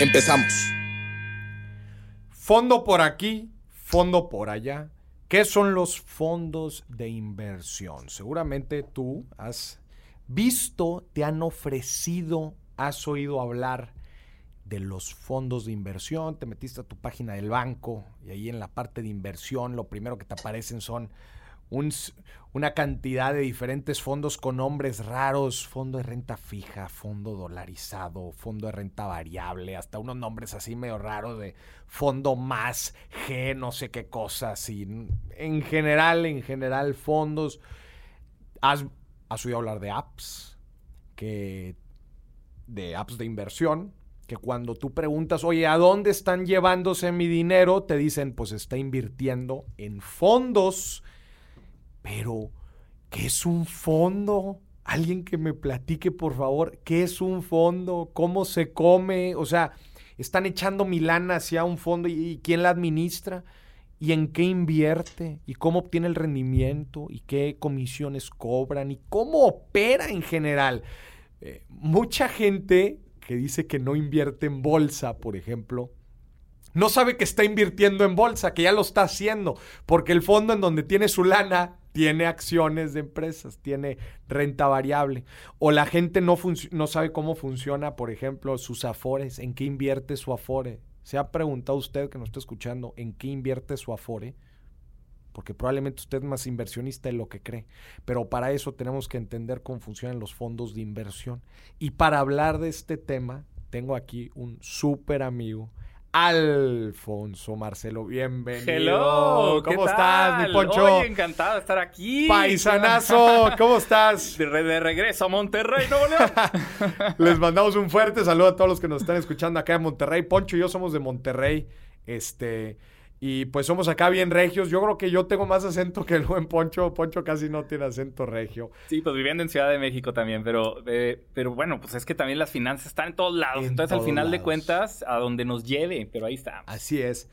Empezamos. Fondo por aquí, fondo por allá. ¿Qué son los fondos de inversión? Seguramente tú has visto, te han ofrecido, has oído hablar de los fondos de inversión, te metiste a tu página del banco y ahí en la parte de inversión lo primero que te aparecen son una cantidad de diferentes fondos con nombres raros, fondo de renta fija, fondo dolarizado, fondo de renta variable, hasta unos nombres así medio raros de fondo más G, no sé qué cosas. Y en general, en general, fondos. Has, has oído hablar de apps, que, de apps de inversión, que cuando tú preguntas, oye, ¿a dónde están llevándose mi dinero? Te dicen, pues está invirtiendo en fondos pero, ¿qué es un fondo? Alguien que me platique, por favor, ¿qué es un fondo? ¿Cómo se come? O sea, están echando mi lana hacia un fondo y, quién la administra y en qué invierte y cómo obtiene el rendimiento y qué comisiones cobran y cómo opera en general. Eh, mucha gente que dice que no invierte en bolsa, por ejemplo, no sabe que está invirtiendo en bolsa, que ya lo está haciendo, porque el fondo en donde tiene su lana tiene acciones de empresas, tiene renta variable. O la gente no, no sabe cómo funciona, por ejemplo, sus afores, en qué invierte su afore. ¿Se ha preguntado usted que nos está escuchando en qué invierte su afore? Porque probablemente usted es más inversionista de lo que cree. Pero para eso tenemos que entender cómo funcionan los fondos de inversión. Y para hablar de este tema, tengo aquí un súper amigo Alfonso Marcelo, bienvenido. Hello, ¿cómo estás, mi Poncho? Oye, encantado de estar aquí. Paisanazo, ¿cómo estás? De, regreso a Monterrey, Nuevo León. Les mandamos un fuerte saludo a todos los que nos están escuchando acá en Monterrey. Poncho y yo somos de Monterrey. Este, y pues somos acá bien regios. Yo creo que yo tengo más acento que el buen Poncho. Poncho casi no tiene acento regio. Sí, pues viviendo en Ciudad de México también. Pero, eh, pero bueno, pues es que también las finanzas están en todos lados. Entonces, al final de cuentas, a donde nos lleve. Pero ahí está. Así es.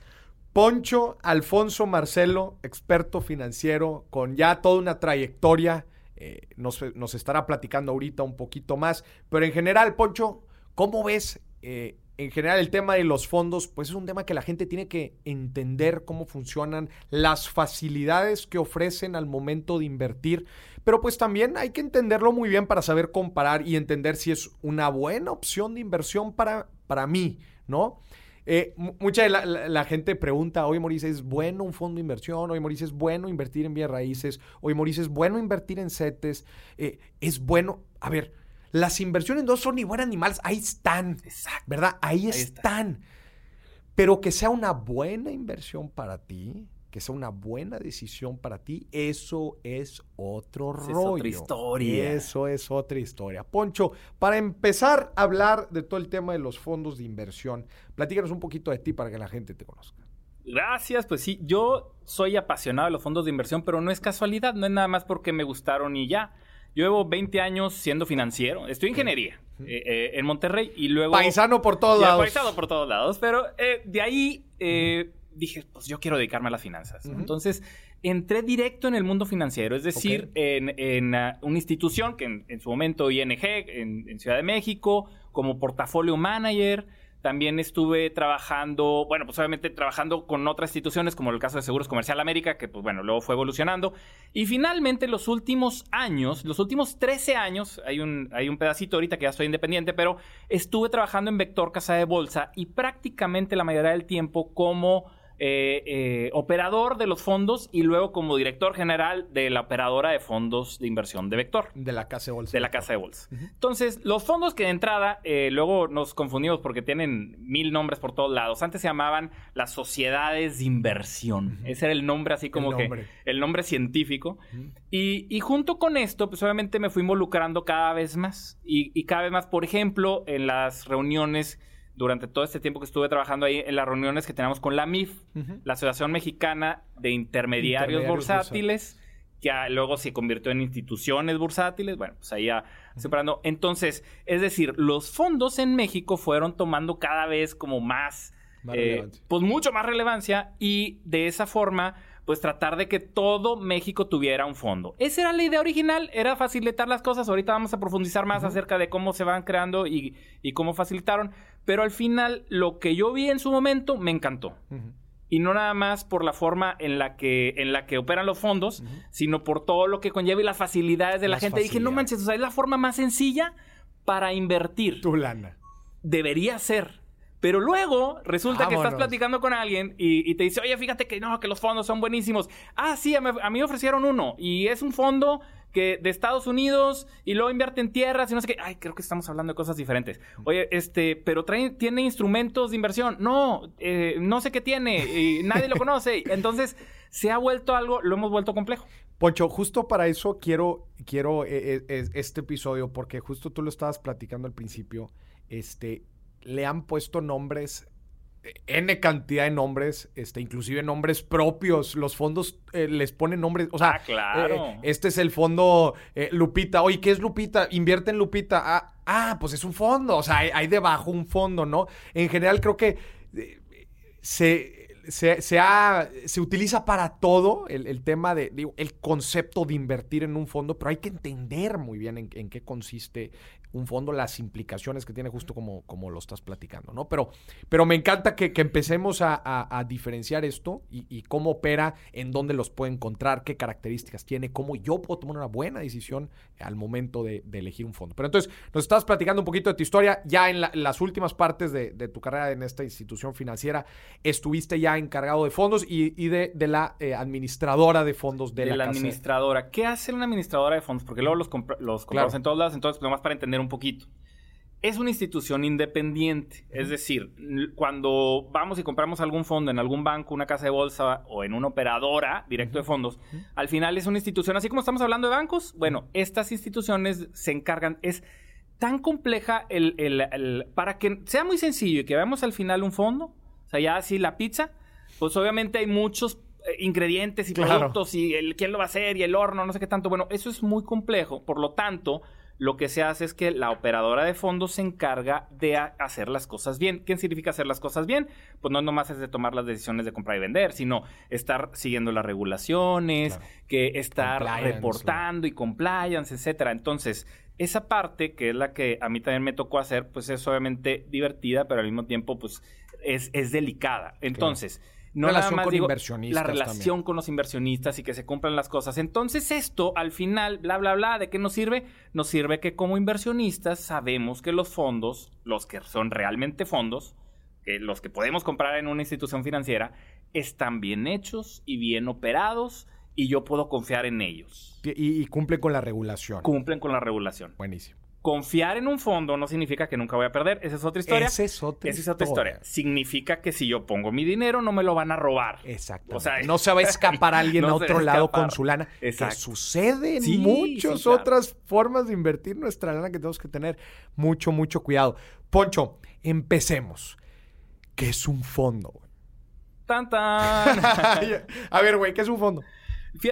Poncho Alfonso Marcelo, experto financiero, con ya toda una trayectoria. Eh, nos, nos, estará platicando ahorita un poquito más. Pero en general, Poncho, ¿cómo ves eh, en general el tema de los fondos, pues es un tema que la gente tiene que entender cómo funcionan, las facilidades que ofrecen al momento de invertir, pero pues también hay que entenderlo muy bien para saber comparar y entender si es una buena opción de inversión para, para mí, ¿no? Eh, mucha de la, gente pregunta, oye Maurice, ¿es bueno un fondo de inversión? Oye Maurice, ¿es bueno invertir en bienes raíces? Oye Maurice, ¿es bueno invertir en CETES? Eh, ¿Es bueno? A ver, las inversiones no son ni buenas ni malas, ahí están, ¿verdad? Ahí, están. Pero que sea una buena inversión para ti, que sea una buena decisión para ti, eso es otro rollo. Es otra historia. Eso es otra historia. Poncho, para empezar a hablar de todo el tema de los fondos de inversión, platícanos un poquito de ti para que la gente te conozca. Gracias, pues sí, yo soy apasionado de los fondos de inversión, pero no es casualidad, no es nada más porque me gustaron y ya. Yo llevo 20 años siendo financiero. Estoy en ingeniería eh, eh, en Monterrey y luego... Paisano por todos lados. Paisano por todos lados. Pero eh, de ahí dije, pues yo quiero dedicarme a las finanzas. Entonces entré directo en el mundo financiero, es decir, en, uh, una institución que en, su momento ING, en Ciudad de México, como portafolio manager. También estuve trabajando, bueno, pues obviamente trabajando con otras instituciones, como el caso de Seguros Comercial América, que pues bueno, luego fue evolucionando. Y finalmente los últimos años, los últimos 13 años, hay un, hay un pedacito ahorita que ya soy independiente, pero estuve trabajando en Vector Casa de Bolsa y prácticamente la mayoría del tiempo como eh, eh, operador de los fondos y luego como director general de la operadora de fondos de inversión de Vector. De la casa de bolsa. De la casa de bolsa. Entonces, los fondos que de entrada, eh, luego nos confundimos porque tienen mil nombres por todos lados. Antes se llamaban las sociedades de inversión. Ese era el nombre así como que el nombre científico. y, junto con esto, pues obviamente me fui involucrando cada vez más. Y, y cada vez más, por ejemplo, en las reuniones durante todo este tiempo que estuve trabajando ahí en las reuniones que teníamos con la MIF, la Asociación Mexicana de Intermediarios, Bursátiles, que luego se convirtió en instituciones bursátiles, bueno, pues ahí ya separando. Entonces, es decir, los fondos en México fueron tomando cada vez como más, eh, pues mucho más relevancia y de esa forma pues tratar de que todo México tuviera un fondo. Esa era la idea original, era facilitar las cosas. Ahorita vamos a profundizar más acerca de cómo se van creando y, cómo facilitaron. Pero al final, lo que yo vi en su momento me encantó. Y no nada más por la forma en la que, en la que operan los fondos, sino por todo lo que conlleva y las facilidades de la gente. Dije, no manches, o sea, es la forma más sencilla para invertir. Tu lana. Debería ser. Pero luego resulta que estás platicando con alguien y, te dice, oye, fíjate que no, que los fondos son buenísimos. Ah, sí, a mí, me ofrecieron uno y es un fondo que de Estados Unidos y luego invierte en tierras y no sé qué. Ay, creo que estamos hablando de cosas diferentes. Oye, este, pero tiene instrumentos de inversión. No, eh, no sé qué tiene y nadie lo conoce. Entonces, se ha vuelto algo, lo hemos vuelto complejo. Poncho, justo para eso quiero, quiero eh, eh, este episodio, porque justo tú lo estabas platicando al principio. Este, le han puesto nombres N cantidad de nombres, este, inclusive nombres propios. Los fondos eh, les ponen nombres. O sea, ah, claro. Eh, este es el fondo eh, Lupita. Oye, ¿qué es Lupita? Invierte en Lupita. Ah, ah pues es un fondo. O sea, hay, debajo un fondo, ¿no? En general, creo que se, se, se, utiliza para todo el, tema de, digo, el concepto de invertir en un fondo, pero hay que entender muy bien en, en qué consiste un fondo, las implicaciones que tiene justo como, como lo estás platicando, ¿no? Pero, pero me encanta que, empecemos a, diferenciar esto y, cómo opera, en dónde los puedo encontrar, qué características tiene, cómo yo puedo tomar una buena decisión al momento de, elegir un fondo. Pero entonces, nos estás platicando un poquito de tu historia, ya en, las últimas partes de, tu carrera en esta institución financiera, estuviste ya encargado de fondos y, de, la eh, administradora de fondos de, de la, administradora. ¿Qué hace una administradora de fondos? Porque luego los, los compramos en todos lados, entonces, nomás para entender un poquito. Es una institución independiente, es decir, cuando vamos y compramos algún fondo en algún banco, una casa de bolsa o en una operadora directo de fondos, al final es una institución, así como estamos hablando de bancos, bueno, estas instituciones se encargan, es tan compleja el, para que sea muy sencillo y que veamos al final un fondo, o sea, ya así la pizza, pues obviamente hay muchos eh, ingredientes y productos y el quién lo va a hacer y el horno, no sé qué tanto. Bueno, eso es muy complejo, por lo tanto, lo que se hace es que la operadora de fondos se encarga de hacer las cosas bien. ¿Qué significa hacer las cosas bien? Pues no nomás es de tomar las decisiones de comprar y vender, sino estar siguiendo las regulaciones, que estar reportando y compliance, etcétera. Entonces, esa parte, que es la que a mí también me tocó hacer, pues es obviamente divertida, pero al mismo tiempo, pues es, es delicada. Entonces, no relación con inversionistas. La relación con los inversionistas y que se cumplan las cosas. Entonces, esto al final, bla, bla, bla, ¿de qué nos sirve? Nos sirve que como inversionistas sabemos que los fondos, los que son realmente fondos, que los que podemos comprar en una institución financiera, están bien hechos y bien operados y yo puedo confiar en ellos. Y, y cumplen con la regulación. Cumplen con la regulación. Buenísimo. Confiar en un fondo no significa que nunca voy a perder. Esa es otra historia. Esa es otra, Esa es otra historia. Significa que si yo pongo mi dinero no me lo van a robar. Exacto. O sea, no se va a escapar alguien a otro lado con su lana. Exacto. Que sucede en muchas otras formas de invertir nuestra lana que tenemos que tener mucho, mucho cuidado. Poncho, empecemos. ¿Qué es un fondo? Tan, tan. a ver, güey, ¿qué es un fondo?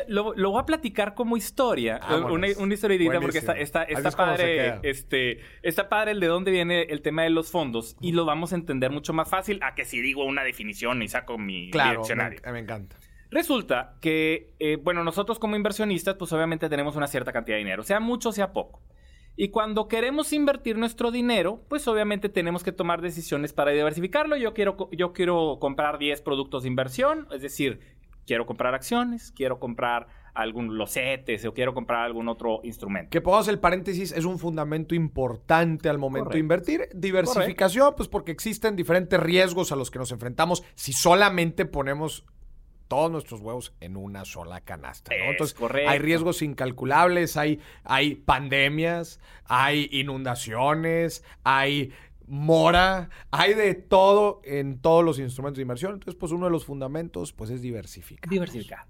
Lo, voy a platicar como historia, una, una historia porque está, está, está padre, este, está padre el de dónde viene el tema de los fondos y lo vamos a entender mucho más fácil a que si digo una definición y saco mi claro, diccionario. Me, me encanta. Resulta que, eh, bueno, nosotros como inversionistas, pues obviamente tenemos una cierta cantidad de dinero, sea mucho, sea poco. Y cuando queremos invertir nuestro dinero, pues obviamente tenemos que tomar decisiones para diversificarlo. Yo quiero, yo quiero comprar 10 productos de inversión, es decir, quiero comprar acciones, quiero comprar algún losetes o quiero comprar algún otro instrumento. Que pongamos el paréntesis, es un fundamento importante al momento de invertir. Diversificación, pues porque existen diferentes riesgos a los que nos enfrentamos si solamente ponemos todos nuestros huevos en una sola canasta. ¿no? Entonces, hay riesgos incalculables, hay, hay pandemias, hay inundaciones, hay mora, hay de todo en todos los instrumentos de inversión. Entonces, pues uno de los fundamentos, pues es diversificar. Diversificar.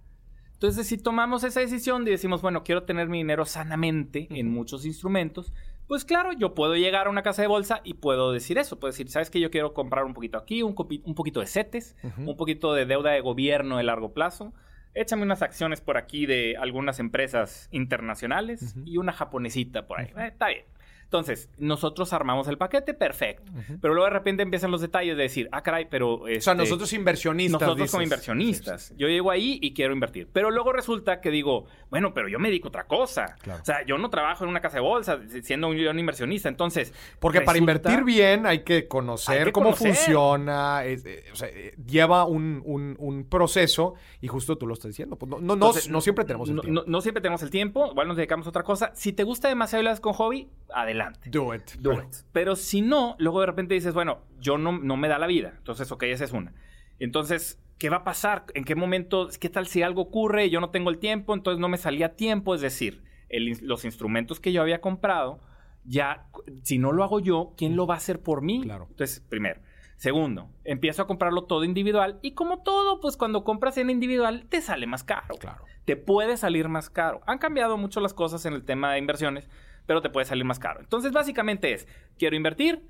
Entonces, si tomamos esa decisión y decimos, bueno, quiero tener mi dinero sanamente en muchos instrumentos, pues claro, yo puedo llegar a una casa de bolsa y puedo decir eso. Puedo decir, ¿sabes que Yo quiero comprar un poquito aquí, un, un poquito de CETES, un poquito de deuda de gobierno de largo plazo. Échame unas acciones por aquí de algunas empresas internacionales y una japonesita por ahí. Eh, está bien. Entonces, nosotros armamos el paquete, perfecto. Pero luego de repente empiezan los detalles de decir, ah, caray, pero... o sea, este, nosotros inversionistas. Nosotros como inversionistas. Yo llego ahí y quiero invertir. Pero luego resulta que digo, bueno, pero yo me dedico a otra cosa. O sea, yo no trabajo en una casa de bolsa siendo un, inversionista. Entonces... Porque para invertir bien hay que conocer cómo funciona. Eh, o sea, eh, lleva un, proceso y justo tú lo estás diciendo. Pues no, no, no, siempre tenemos el tiempo. No, siempre tenemos el tiempo. Igual nos dedicamos a otra cosa. Si te gusta demasiado las con hobby, adelante Do it. Do it. Pero si no, luego de repente dices, bueno, yo no, no me da la vida. Entonces, ok, esa es una. Entonces, ¿qué va a pasar? ¿En qué momento? ¿Qué tal si algo ocurre yo no tengo el tiempo? Entonces no me salía tiempo. Es decir, los instrumentos que yo había comprado, ya, si no lo hago yo, ¿quién lo va a hacer por mí? Claro. Entonces, primero. Segundo, empiezo a comprarlo todo individual y como todo, pues cuando compras en individual te sale más caro. Claro. Te puede salir más caro. Han cambiado mucho las cosas en el tema de inversiones, pero te puede salir más caro. Entonces, básicamente es, quiero invertir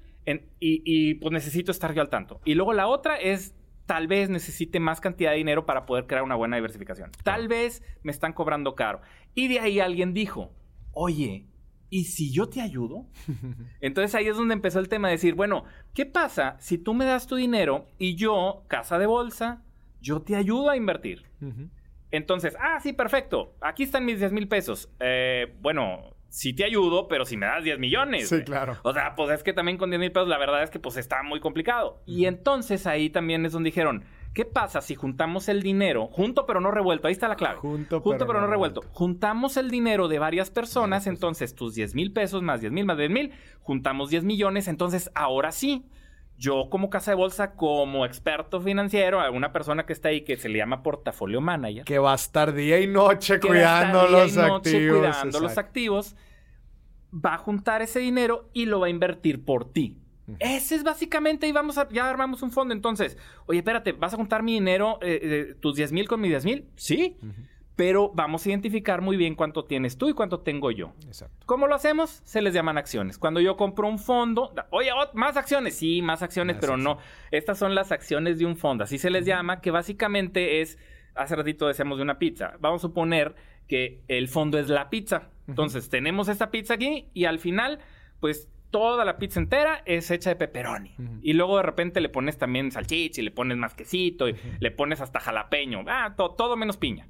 y, pues necesito estar yo al tanto. Y luego la otra es, tal vez necesite más cantidad de dinero para poder crear una buena diversificación. Tal vez me están cobrando caro. Y de ahí alguien dijo, oye, ¿y si yo te ayudo? Entonces ahí es donde empezó el tema de decir, bueno, ¿qué pasa si tú me das tu dinero y yo, casa de bolsa, yo te ayudo a invertir? Entonces, ah, sí, perfecto. Aquí están mis 10 mil pesos. Eh, bueno, sí te ayudo, pero si me das 10 millones. Sí, claro. O sea, pues es que también con 10 mil pesos la verdad es que pues está muy complicado. Y entonces ahí también es donde dijeron, ¿qué pasa si juntamos el dinero, junto pero no revuelto? Ahí está la clave. Junto, junto pero, no, revuelto. Juntamos el dinero de varias personas, entonces tus 10 mil pesos más 10 mil más 10 mil, juntamos 10 millones, entonces ahora sí yo como casa de bolsa, como experto financiero, alguna persona que está ahí que se le llama portafolio manager. Que va a estar día y noche cuidando los activos. Cuidando los activos. Va a juntar ese dinero y lo va a invertir por ti. Ese es básicamente, y vamos a, ya armamos un fondo. Entonces, oye, espérate, ¿vas a juntar mi dinero, eh, eh, tus 10 mil con mis 10 mil? Sí pero vamos a identificar muy bien cuánto tienes tú y cuánto tengo yo. Exacto. ¿Cómo lo hacemos? Se les llaman acciones. Cuando yo compro un fondo, oye, más acciones, sí, más acciones, pero no. Estas son las acciones de un fondo, así se les llama, que básicamente es, hace ratito decíamos de una pizza. Vamos a suponer que el fondo es la pizza. Entonces, tenemos esta pizza aquí y al final, pues toda la pizza entera es hecha de pepperoni. Y luego de repente le pones también salchicha y le pones más quesito y le pones hasta jalapeño. Ah, todo menos piña.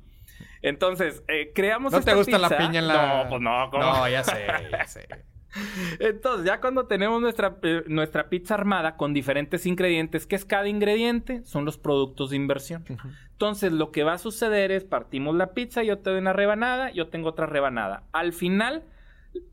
Entonces, eh, creamos ¿No te gusta la piña en la...? No, pues no. ¿cómo? No, ya sé, ya sé. Entonces, ya cuando tenemos nuestra, eh, nuestra pizza armada con diferentes ingredientes, ¿qué es cada ingrediente? Son los productos de inversión. Entonces, lo que va a suceder es partimos la pizza, yo te doy una rebanada, yo tengo otra rebanada. Al final,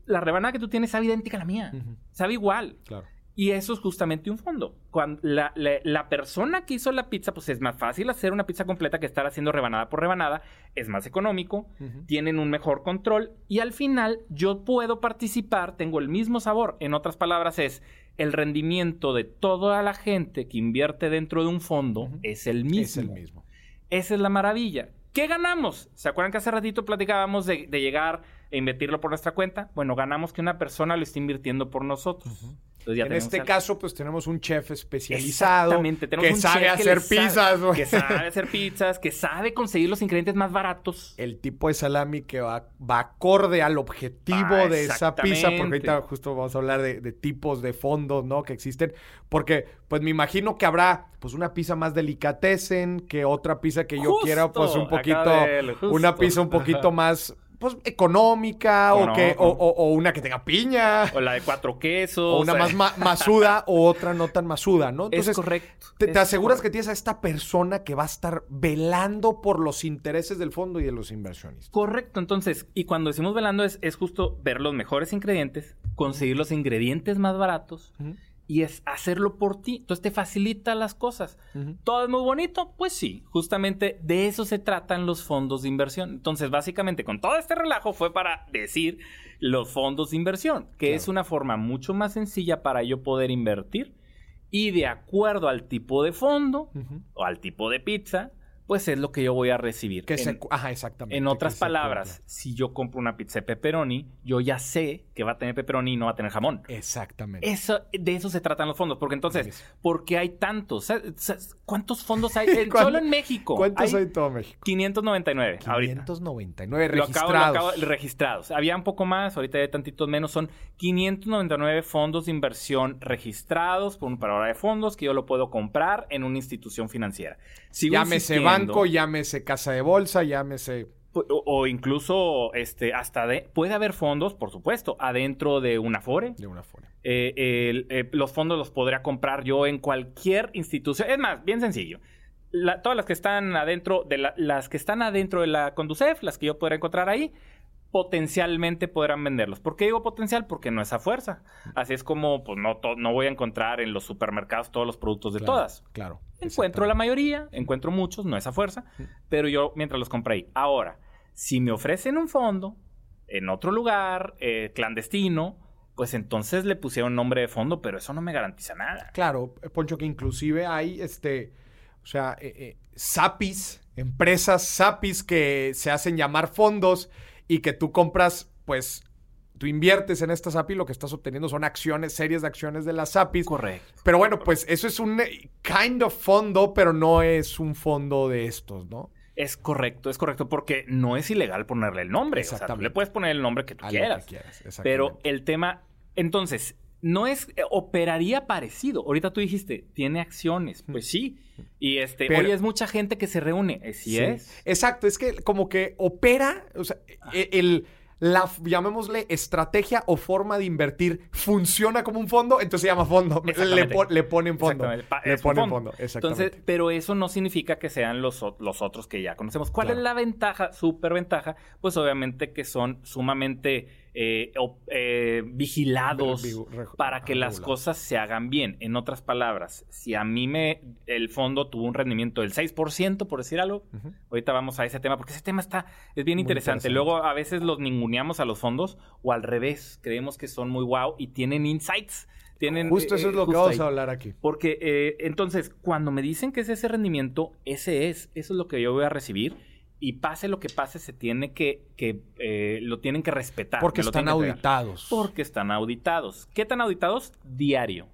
la rebanada que tú tienes sabe idéntica a la mía. Sabe igual. Claro. Y eso es justamente un fondo. Cuando la, persona que hizo la pizza, pues es más fácil hacer una pizza completa que estar haciendo rebanada por rebanada. Es más económico, tienen un mejor control y al final yo puedo participar, tengo el mismo sabor. En otras palabras, es el rendimiento de toda la gente que invierte dentro de un fondo es el mismo. Es el mismo. Esa es la maravilla. ¿Qué ganamos? ¿Se acuerdan que hace ratito platicábamos de, de llegar e invertirlo por nuestra cuenta? Bueno, ganamos que una persona lo esté invirtiendo por nosotros en este caso, pues tenemos un chef especializado que sabe hacer pizzas, Que sabe hacer pizzas, que sabe conseguir los ingredientes más baratos. El tipo de salami que va, va acorde al objetivo ah, de esa pizza, porque ahorita justo vamos a hablar de, tipos de fondos, ¿no? Que existen. Porque, pues me imagino que habrá, pues una pizza más delicatessen que otra pizza que yo quiera, pues un poquito, una pizza un poquito más pues, económica o, que, o, una que tenga piña. O la de cuatro quesos. O una más masuda o otra no tan masuda, ¿no? Entonces, es correcto. Te, aseguras que tienes a esta persona que va a estar velando por los intereses del fondo y de los inversionistas. Correcto. Entonces, y cuando decimos velando es, es justo ver los mejores ingredientes, conseguir los ingredientes más baratos y es hacerlo por ti. Entonces te facilita las cosas. ¿Todo es muy bonito? Pues sí, justamente de eso se tratan los fondos de inversión. Entonces, básicamente, con todo este relajo fue para decir los fondos de inversión, que es una forma mucho más sencilla para yo poder invertir y de acuerdo al tipo de fondo o al tipo de pizza, pues es lo que yo voy a recibir. Que en, ajá, exactamente. En otras palabras, si yo compro una pizza de pepperoni, yo ya sé que va a tener pepperoni y no va a tener jamón. Exactamente. Eso, de eso se tratan los fondos. Porque entonces, ¿por qué hay tantos? ¿Cuántos fondos hay? solo en México. ¿Cuántos hay, en todo México? 599. 599 registrados. registrados. Había un poco más, ahorita hay tantitos menos. Son 599 fondos de inversión registrados por un parador de fondos que yo lo puedo comprar en una institución financiera. Sigo Llámese banco, llámese casa de bolsa, llámese... O, incluso este, hasta de, puede haber fondos, por supuesto, adentro de una Afore. De una Afore. Eh, eh, los fondos los podría comprar yo en cualquier institución. Es más, bien sencillo. todas las que están adentro de las que están adentro de la Conducef, las que yo podría encontrar ahí, potencialmente podrán venderlos. ¿Por qué digo potencial? Porque no es a fuerza. Así es como, pues no, no voy a encontrar en los supermercados todos los productos de todas. Claro. Encuentro la mayoría, encuentro muchos, no es a fuerza, pero yo mientras los compré ahí. Ahora, si me ofrecen un fondo en otro lugar, eh, clandestino, pues entonces le pusieron nombre de fondo, pero eso no me garantiza nada. Claro, Poncho, que inclusive hay, este, o sea, eh, eh, SAPIs, empresas SAPIs que se hacen llamar fondos y que tú compras, pues, tú inviertes en esta SAPI, lo que estás obteniendo son acciones, series de acciones de las SAPIs. Correcto. Pero bueno, pues eso es un eh, kind of fondo, pero no es un fondo de estos, ¿no? Es correcto, es correcto, porque no es ilegal ponerle el nombre. O sea, tú le puedes poner el nombre que tú quieras. pero el tema, entonces, no es, eh, operaría parecido. Ahorita tú dijiste, tiene acciones. Pues sí. Y este, hoy es mucha gente que se reúne. Eh, sí, es. Exacto, es que como que opera, o sea, e, el, la, llamémosle, estrategia o forma de invertir funciona como un fondo, entonces se llama fondo. Le, le, ponen fondo. Le ponen fondo. Exactamente. Entonces, pero eso no significa que sean los, los otros que ya conocemos. ¿Cuál es la ventaja, súper ventaja? Pues obviamente que son sumamente eh, eh, vigilados para que las cosas se hagan bien. En otras palabras, si a mí me el fondo tuvo un rendimiento del 6%, por decir algo, ahorita vamos a ese tema, porque ese tema está, es bien interesante. Luego a veces los ninguneamos a los fondos o al revés, creemos que son muy wow y tienen insights. Tienen, justo eso es lo que vamos a hablar aquí. Porque entonces, cuando me dicen que es ese rendimiento, ese es, eso es lo que yo voy a recibir y pase lo que pase, se tiene que, que eh, lo tienen que respetar. Porque están auditados. Porque están auditados. ¿Qué tan auditados? Diario.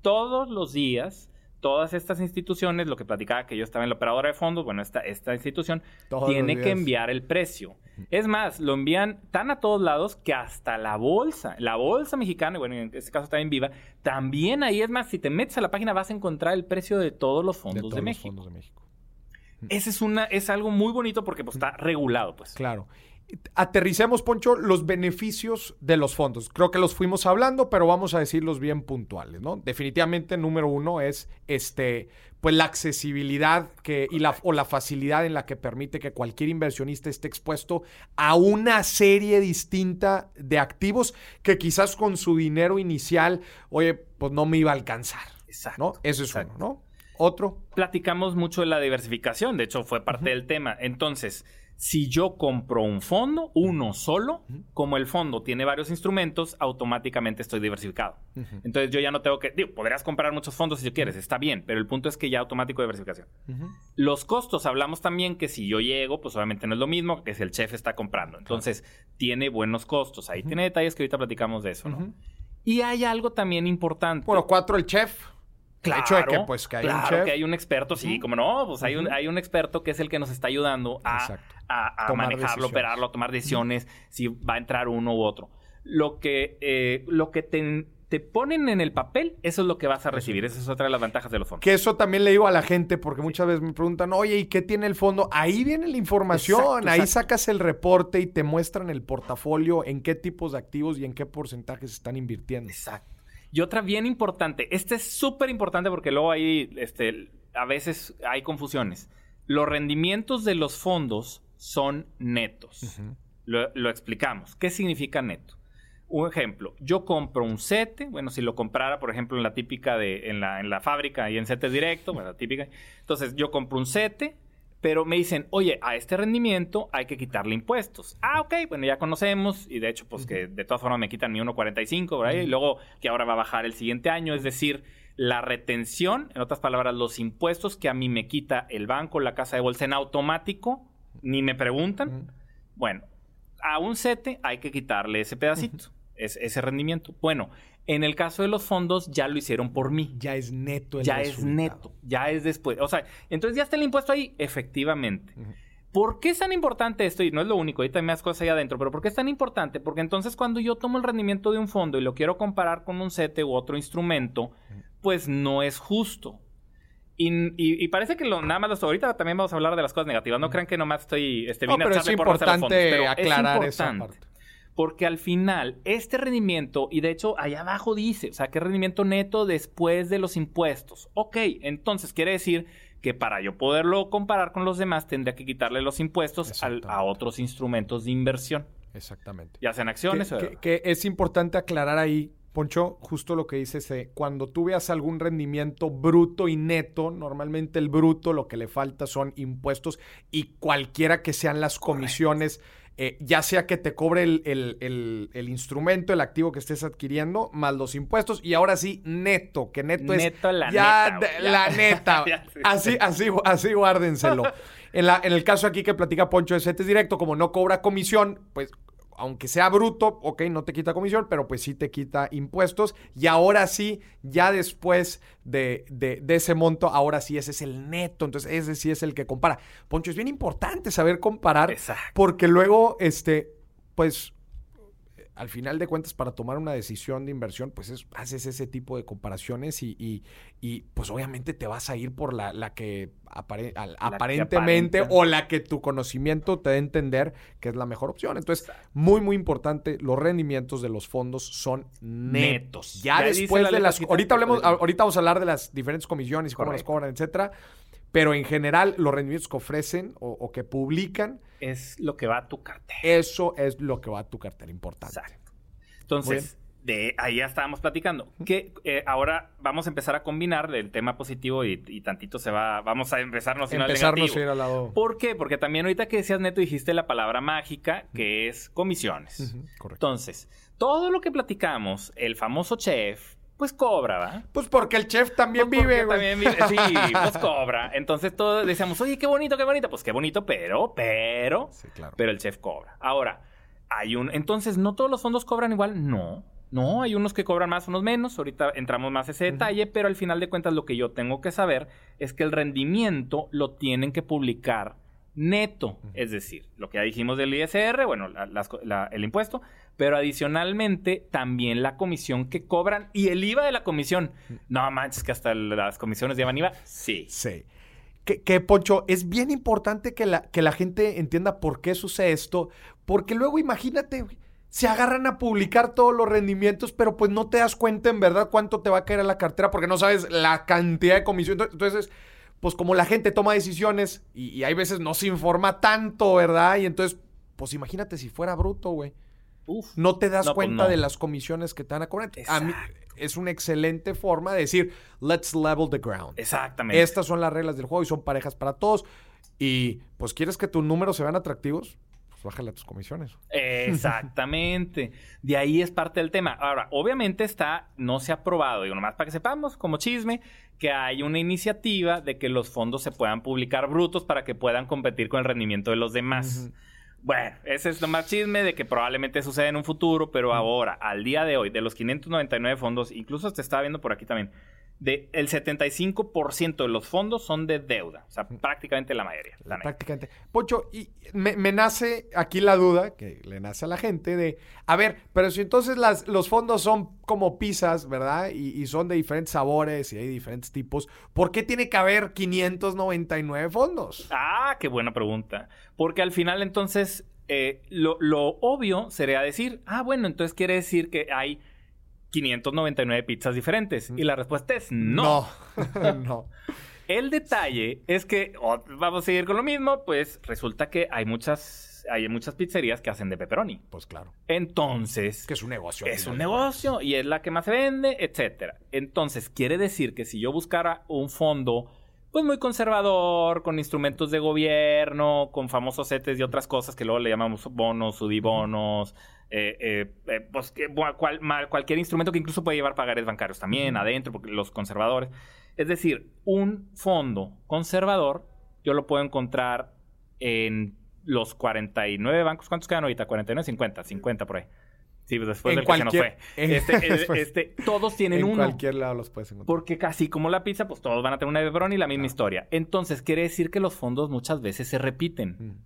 Todos los días, todas estas instituciones, lo que platicaba que yo estaba en la operadora de fondos, bueno, esta, esta institución tiene que enviar el precio. Es más, lo envían tan a todos lados que hasta la bolsa, la bolsa mexicana, bueno, en este caso también viva, también ahí es más, si te metes a la página vas a encontrar el precio de todos los fondos de, México. Fondos de México. Ese es, una, es algo muy bonito porque pues, está regulado, pues. Claro. Aterricemos, Poncho, los beneficios de los fondos. Creo que los fuimos hablando, pero vamos a decirlos bien puntuales, ¿no? Definitivamente, número uno es este, pues la accesibilidad que, y la, o la facilidad en la que permite que cualquier inversionista esté expuesto a una serie distinta de activos que quizás con su dinero inicial, oye, pues no me iba a alcanzar. Exacto. ¿no? Eso es uno, ¿no? Otro. Platicamos mucho de la diversificación, de hecho fue parte del tema. Entonces, si yo compro un fondo, uno solo, como el fondo tiene varios instrumentos, automáticamente estoy diversificado. Entonces yo ya no tengo que, digo, podrías comprar muchos fondos si quieres, está bien, pero el punto es que ya automático diversificación. Los costos, hablamos también que si yo llego, pues obviamente no es lo mismo que si el chef está comprando. Entonces tiene buenos costos. Ahí tiene detalles que ahorita platicamos de eso, ¿no? Y hay algo también importante. Bueno, cuatro el chef. Claro, hecho de que, pues, que hay un chef. que hay un experto, sí, como no, pues hay, un, hay un experto que es el que nos está ayudando a, a, manejarlo, operarlo, a tomar decisiones, si va a entrar uno u otro. Lo que, eh, lo que te, te ponen en el papel, eso es lo que vas a recibir. Esa es otra de las ventajas de los fondos. Que eso también le digo a la gente, porque muchas veces me preguntan, oye, ¿y qué tiene el fondo? Ahí viene la información, ahí sacas el reporte y te muestran el portafolio, en qué tipos de activos y en qué porcentajes están invirtiendo. Exacto. Y otra bien importante, este es súper importante porque luego ahí, este, a veces hay confusiones. Los rendimientos de los fondos son netos. lo explicamos. ¿Qué significa neto? Un ejemplo, yo compro un sete, bueno, si lo comprara, por ejemplo, en la típica de, en la, en la fábrica y en sete directo, bueno, la típica. Entonces, yo compro un sete, pero me dicen, oye, a este rendimiento hay que quitarle impuestos. Ah, ok, bueno, ya conocemos, y de hecho, pues que de todas formas me quitan mi 1.45, ¿verdad? Y luego que ahora va a bajar el siguiente año, es decir, la retención, en otras palabras, los impuestos que a mí me quita el banco, la casa de bolsa en automático, ni me preguntan. Bueno, a un sete hay que quitarle ese pedacito, ese rendimiento. Bueno, en el caso de los fondos ya lo hicieron por mí. Ya es neto el Ya es neto, ya es después. O sea, entonces ya está el impuesto ahí, efectivamente. ¿Por qué es tan importante esto? Y no es lo único, ahorita hay más cosas ahí adentro, pero ¿por qué es tan importante? Porque entonces cuando yo tomo el rendimiento de un fondo y lo quiero comparar con un CETE u otro instrumento, pues no es justo. Y, parece que lo, nada más ahorita también vamos a hablar de las cosas negativas. No crean que nomás estoy este, no, pero es importante aclarar esa parte. Porque al final, este rendimiento, y de hecho allá abajo dice, o sea, ¿qué rendimiento neto después de los impuestos? Ok, entonces quiere decir que para yo poderlo comparar con los demás tendría que quitarle los impuestos a otros instrumentos de inversión. Exactamente. Ya sean acciones. que es importante aclarar ahí Poncho, justo lo que dices, eh, cuando tú veas algún rendimiento bruto y neto, normalmente el bruto lo que le falta son impuestos y cualquiera que sean las comisiones, eh, ya sea que te cobre el, instrumento, el activo que estés adquiriendo, más los impuestos, y ahora sí, neto, que neto, es la ya, neta. La neta. así, así, así guárdenselo. En, la, en el caso aquí que platica Poncho de CETES Directo, como no cobra comisión, pues aunque sea bruto, ok, no te quita comisión, pero pues sí te quita impuestos. Y ahora sí, ya después de, ese monto, ahora sí ese es el neto. Entonces, ese sí es el que compara. Poncho, es bien importante saber comparar. Porque luego, este, pues al final de cuentas, para tomar una decisión de inversión, pues haces ese tipo de comparaciones y, y, pues obviamente te vas a ir por la, la que aparentemente o la que tu conocimiento te dé a entender que es la mejor opción. Entonces, muy, muy importante, los rendimientos de los fondos son netos. Ya, después de las... Ahorita, hablemos, ahorita vamos a hablar de las diferentes comisiones y cómo las cobran, etcétera. Pero en general, los rendimientos que ofrecen o, que publican. Es lo que va a tu cartera. Eso es lo que va a tu cartera, importante. Exacto. Entonces, de ahí ya estábamos platicando. Que eh, ahora vamos a empezar a combinar el tema positivo y, tantito se va. Vamos a empezarnos a Empezarnos a ir al lado. ¿Por qué? Porque también ahorita que decías neto dijiste la palabra mágica que es comisiones. correcto. Entonces, todo lo que platicamos, el famoso chef, pues cobra, ¿va? Pues porque el chef también pues vive, También vive, sí, pues cobra. Entonces todos decíamos, oye, qué bonito, qué bonito. Pues qué bonito, pero, pero, sí, claro. pero el chef cobra. Ahora, hay un, entonces, ¿no todos los fondos cobran igual? No. No, hay unos que cobran más, unos menos. Ahorita entramos más a ese detalle, pero al final de cuentas lo que yo tengo que saber es que el rendimiento lo tienen que publicar neto, es decir, lo que ya dijimos del ISR, bueno, el impuesto, pero adicionalmente también la comisión que cobran y el IVA de la comisión. No manches, que hasta las comisiones llevan IVA. Sí. Sí. Que, Poncho, es bien importante que la, que la gente entienda por qué sucede esto, porque luego imagínate, se agarran a publicar todos los rendimientos, pero pues no te das cuenta en verdad cuánto te va a caer a la cartera porque no sabes la cantidad de comisión. Entonces, pues como la gente toma decisiones y, y hay veces no se informa tanto, ¿verdad? Y entonces, pues imagínate si fuera bruto, güey no te das pues cuenta de las comisiones que te van a cobrar. A mí es una excelente forma de decir, let's level the ground. Exactamente. Estas son las reglas del juego y son parejas para todos. Y pues quieres que tus números se vean atractivos, pues bájale a tus comisiones. Exactamente. de ahí es parte del tema. Ahora, obviamente está, no se ha aprobado, digo, nomás para que sepamos, como chisme, que hay una iniciativa de que los fondos se puedan publicar brutos para que puedan competir con el rendimiento de los demás. Bueno, ese es lo más chisme de que probablemente suceda en un futuro, pero ahora, al día de hoy, de los 599 fondos, incluso te estaba viendo por aquí también, de el 75% de los fondos son de deuda. O sea, prácticamente la mayoría. La prácticamente. Pocho, y me, nace aquí la duda, que le nace a la gente, de, a ver, pero si entonces las, los fondos son como pizzas, ¿verdad? Y, son de diferentes sabores y hay diferentes tipos, ¿por qué tiene que haber 599 fondos? Ah, qué buena pregunta. Porque al final entonces eh, lo, lo obvio sería decir, ah, bueno, entonces quiere decir que hay 599 pizzas diferentes? Y la respuesta es no. No. El detalle es que, vamos a seguir con lo mismo, pues resulta que hay muchas, hay muchas pizzerías que hacen de pepperoni. Pues claro. Entonces... Que es un negocio. Es un negocio y es la que más se vende, etcétera. Entonces, quiere decir que si yo buscara un fondo pues muy conservador, con instrumentos de gobierno, con famosos setes y otras cosas que luego le llamamos bonos, sudibonos, eh, eh, eh, pues que, cualquier instrumento que incluso puede llevar pagares bancarios también adentro, porque los conservadores. Es decir, un fondo conservador yo lo puedo encontrar en los 49 bancos. ¿Cuántos quedan ahorita? 49, 50, 50 por ahí. Sí, pues después del cualquier, que se nos fue. Este, este, todos tienen uno. En cualquier lado los puedes encontrar. Porque casi como la pizza, pues todos van a tener una de y la misma historia. Entonces, quiere decir que los fondos muchas veces se repiten.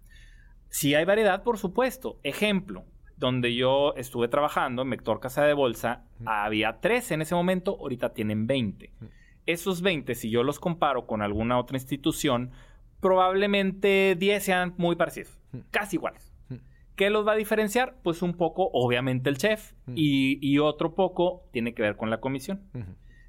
Si hay variedad, por supuesto. Ejemplo, donde yo estuve trabajando, en Vector Casa de Bolsa, había 13 en ese momento, ahorita tienen 20. Esos 20, si yo los comparo con alguna otra institución, probablemente 10 sean muy parecidos, casi iguales. ¿Qué los va a diferenciar? Pues un poco, obviamente, el chef y, otro poco tiene que ver con la comisión.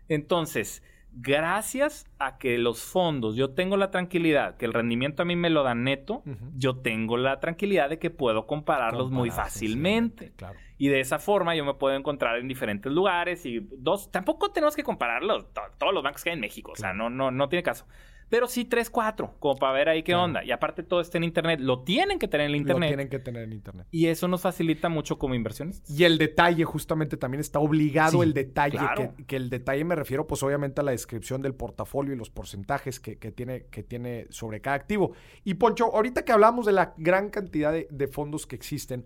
Entonces, gracias a que los fondos, yo tengo la tranquilidad, que el rendimiento a mí me lo da neto, yo tengo la tranquilidad de que puedo compararlos muy fácilmente. Y de esa forma yo me puedo encontrar en diferentes lugares y dos, tampoco tenemos que compararlos, todos los bancos que hay en México, o sea, no, no, no tiene caso. Pero sí tres, cuatro, como para ver ahí qué onda. Y aparte todo está en internet. Lo tienen que tener en internet. Lo tienen que tener en internet. Y eso nos facilita mucho como inversiones. Y el detalle, justamente, también está obligado el detalle. Que, el detalle me refiero, pues obviamente a la descripción del portafolio y los porcentajes que, tiene, que tiene sobre cada activo. Y Poncho, ahorita que hablamos de la gran cantidad de, fondos que existen,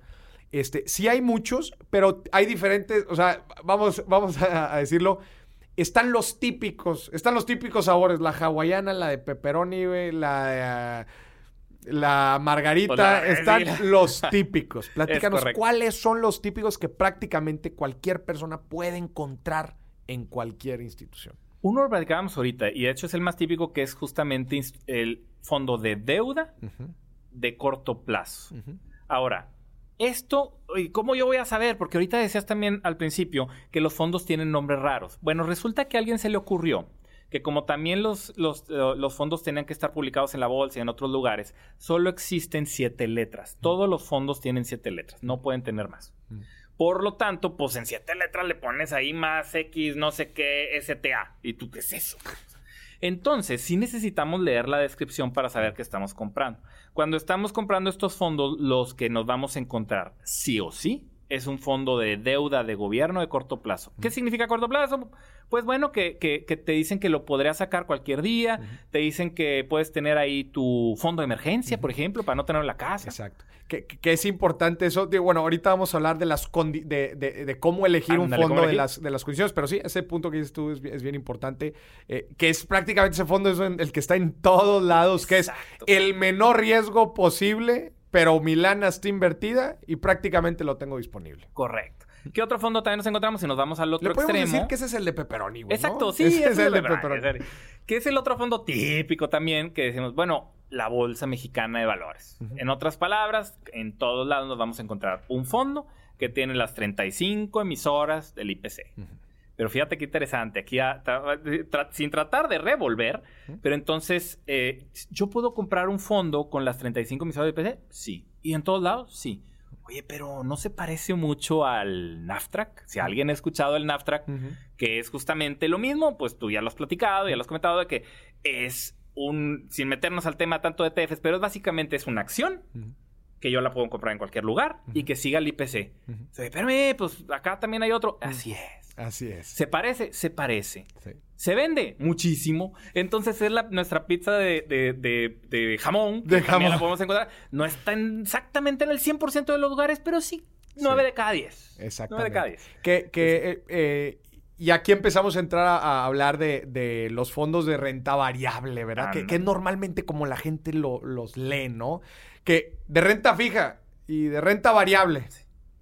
este, sí hay muchos, pero hay diferentes, o sea, vamos, vamos a decirlo están los típicos, están los típicos sabores, la hawaiana, la de pepperoni, la de, ah, la margarita, están los típicos. Platícanos cuáles son los típicos que prácticamente cualquier persona puede encontrar en cualquier institución. Uno lo platicábamos ahorita y de hecho es el más típico que es justamente el fondo de deuda de corto plazo. Ahora, esto, ¿cómo yo voy a saber? Porque ahorita decías también al principio que los fondos tienen nombres raros. Bueno, resulta que a alguien se le ocurrió que como también los, los, eh, los, fondos tenían que estar publicados en la bolsa y en otros lugares, solo existen siete letras. Todos los fondos tienen siete letras, no pueden tener más. Por lo tanto, pues en siete letras le pones ahí más X, no sé qué, STA. ¿Y tú qué es eso? Entonces, sí necesitamos leer la descripción para saber qué estamos comprando. Cuando estamos comprando estos fondos, los que nos vamos a encontrar sí o sí es un fondo de deuda de gobierno de corto plazo. ¿Qué significa corto plazo? Pues bueno, que, te dicen que lo podrías sacar cualquier día, te dicen que puedes tener ahí tu fondo de emergencia, por ejemplo, para no tenerlo en la casa. Exacto. Que, es importante eso. bueno, ahorita vamos a hablar de las de, de, cómo elegir un fondo de las, de las condiciones, pero sí, ese punto que dices tú es, bien importante, eh, que es prácticamente ese fondo es el que está en todos lados, que es el menor riesgo posible pero mi lana está invertida y prácticamente lo tengo disponible. Correcto. ¿Qué otro fondo también nos encontramos si nos vamos al otro Le podemos extremo? decir que ese es el de Pepperoni, güey, Exacto, sí, ese es el de Pepperoni. Que es el otro fondo típico también que decimos, bueno, la Bolsa Mexicana de Valores. En otras palabras, en todos lados nos vamos a encontrar un fondo que tiene las 35 emisoras del IPC. Pero fíjate qué interesante, aquí sin tratar de revolver, pero entonces, eh, ¿yo puedo comprar un fondo con las 35 emisoras de PC? Sí. ¿Y en todos lados? Sí. Oye, pero ¿no se parece mucho al NAFTRAC? Si alguien ha escuchado el NAFTRAC, que es justamente lo mismo, pues tú ya lo has platicado, ya lo has comentado, de que es un, sin meternos al tema tanto de TFs, pero básicamente es una acción que yo la puedo comprar en cualquier lugar y que siga el IPC. Espérame, pues acá también hay otro. Así es. Así es. ¿Se parece? Se parece. ¿Se vende? Muchísimo. Entonces es la, nuestra pizza de, de, jamón. De jamón. la podemos encontrar. No está exactamente en el 100% de los lugares, pero sí 9 de cada 10. Exactamente. 9 de cada 10. Que, que eh, eh, y aquí empezamos a entrar a, hablar de, los fondos de renta variable, ¿verdad? que, que, normalmente como la gente los lee, ¿no? Que de renta fija y de renta variable.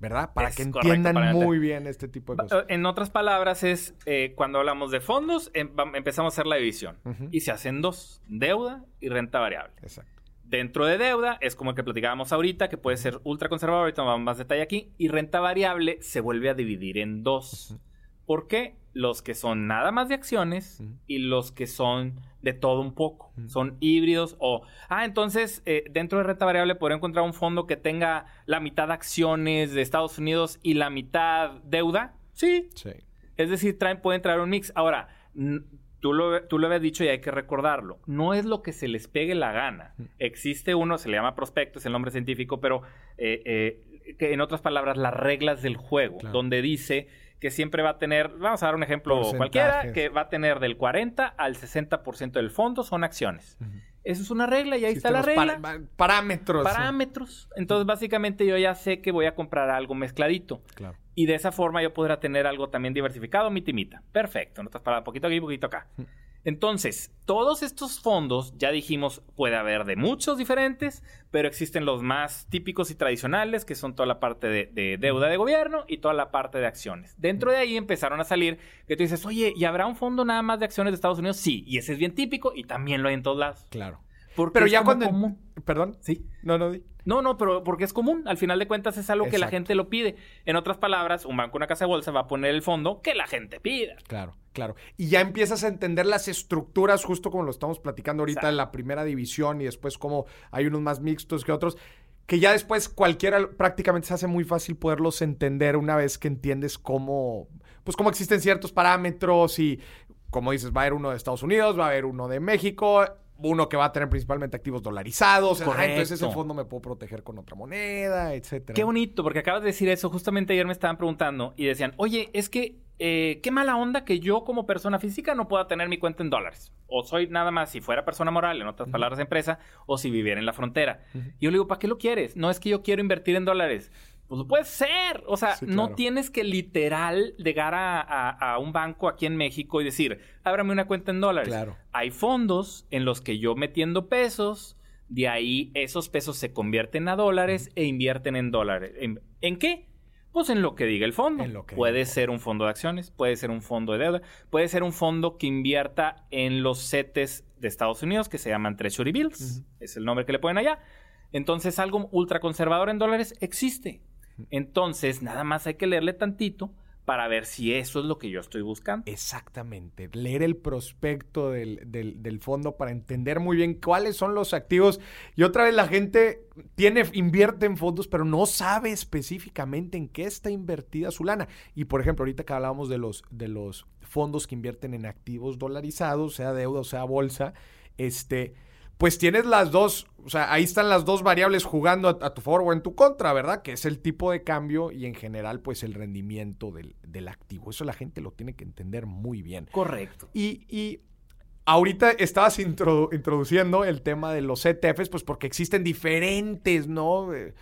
¿verdad? Para que entiendan muy bien este tipo de cosas. En otras palabras, es eh, cuando hablamos de fondos, em, empezamos a hacer la división. Y se hacen dos, deuda y renta variable. Exacto. Dentro de deuda es como el que platicábamos ahorita, que puede ser ultra conservador, ahorita vamos más detalle aquí, y renta variable se vuelve a dividir en dos. ¿Por qué? Los que son nada más de acciones y los que son de todo un poco. Son híbridos o... Ah, entonces eh, dentro de renta variable podría encontrar un fondo que tenga la mitad acciones de Estados Unidos y la mitad deuda. Sí. sí. Es decir, traen, pueden traer un mix. Ahora, tú lo, tú lo habías dicho y hay que recordarlo. No es lo que se les pegue la gana. Existe uno, se le llama prospecto, es el nombre científico, pero eh, eh, que en otras palabras, las reglas del juego, donde dice que siempre va a tener, vamos a dar un ejemplo cualquiera, que va a tener del 40 al 60% del fondo son acciones. Eso es una regla y ahí está la regla. parámetros. Parámetros. Entonces, básicamente yo ya sé que voy a comprar algo mezcladito. Claro. Y de esa forma yo podrá tener algo también diversificado, mitimita. Perfecto. No estás para poquito aquí, poquito acá. Entonces, todos estos fondos, ya dijimos, puede haber de muchos diferentes, pero existen los más típicos y tradicionales, que son toda la parte de, deuda de gobierno y toda la parte de acciones. Dentro de ahí empezaron a salir que tú dices, oye, ¿y habrá un fondo nada más de acciones de Estados Unidos? Sí, y ese es bien típico y también lo hay en todos lados. Claro. Pero ya cuando... Perdón. Sí. No, no. No, no, pero porque es común. Al final de cuentas es algo que la gente lo pide. En otras palabras, un banco, una casa de bolsa va a poner el fondo que la gente pida. Claro, claro. Y ya empiezas a entender las estructuras, justo como lo estamos platicando ahorita en la primera división y después como hay unos más mixtos que otros que ya después cualquiera prácticamente se hace muy fácil poderlos entender una vez que entiendes cómo, pues cómo existen ciertos parámetros y como dices, va a haber uno de Estados Unidos, va a haber uno de México, uno que va a tener principalmente activos dolarizados. entonces ese fondo me puedo proteger con otra moneda, etcétera. Qué bonito, porque acabas de decir eso. Justamente ayer me estaban preguntando y decían, oye, es que eh, qué mala onda que yo como persona física no pueda tener mi cuenta en dólares. O soy nada más si fuera persona moral, en otras palabras, empresa, o si viviera en la frontera. Y yo le digo, ¿para qué lo quieres? No es que yo quiero invertir en dólares. Pues puede ser. O sea, no tienes que literal llegar a, un banco aquí en México y decir, ábrame una cuenta en dólares. Claro. Hay fondos en los que yo metiendo pesos, de ahí esos pesos se convierten a dólares e invierten en dólares. ¿En, qué? Pues en lo que diga el fondo. puede ser un fondo de acciones, puede ser un fondo de deuda, puede ser un fondo que invierta en los CETES de Estados Unidos que se llaman Treasury Bills. Es el nombre que le ponen allá. Entonces, algo ultraconservador en dólares existe. Entonces, nada más hay que leerle tantito para ver si eso es lo que yo estoy buscando. Exactamente, leer el prospecto del, fondo para entender muy bien cuáles son los activos. Y otra vez la gente tiene, invierte en fondos, pero no sabe específicamente en qué está invertida su lana. Y por ejemplo, ahorita que hablábamos de los, de los fondos que invierten en activos dolarizados, sea deuda o sea bolsa, este pues tienes las dos, o sea, ahí están las dos variables jugando a, tu favor o en tu contra, ¿verdad? Que es el tipo de cambio y en general, pues el rendimiento del, activo. Eso la gente lo tiene que entender muy bien. Correcto. Y, ahorita estabas introduciendo el tema de los ETFs, pues porque existen diferentes, ¿no? Eh,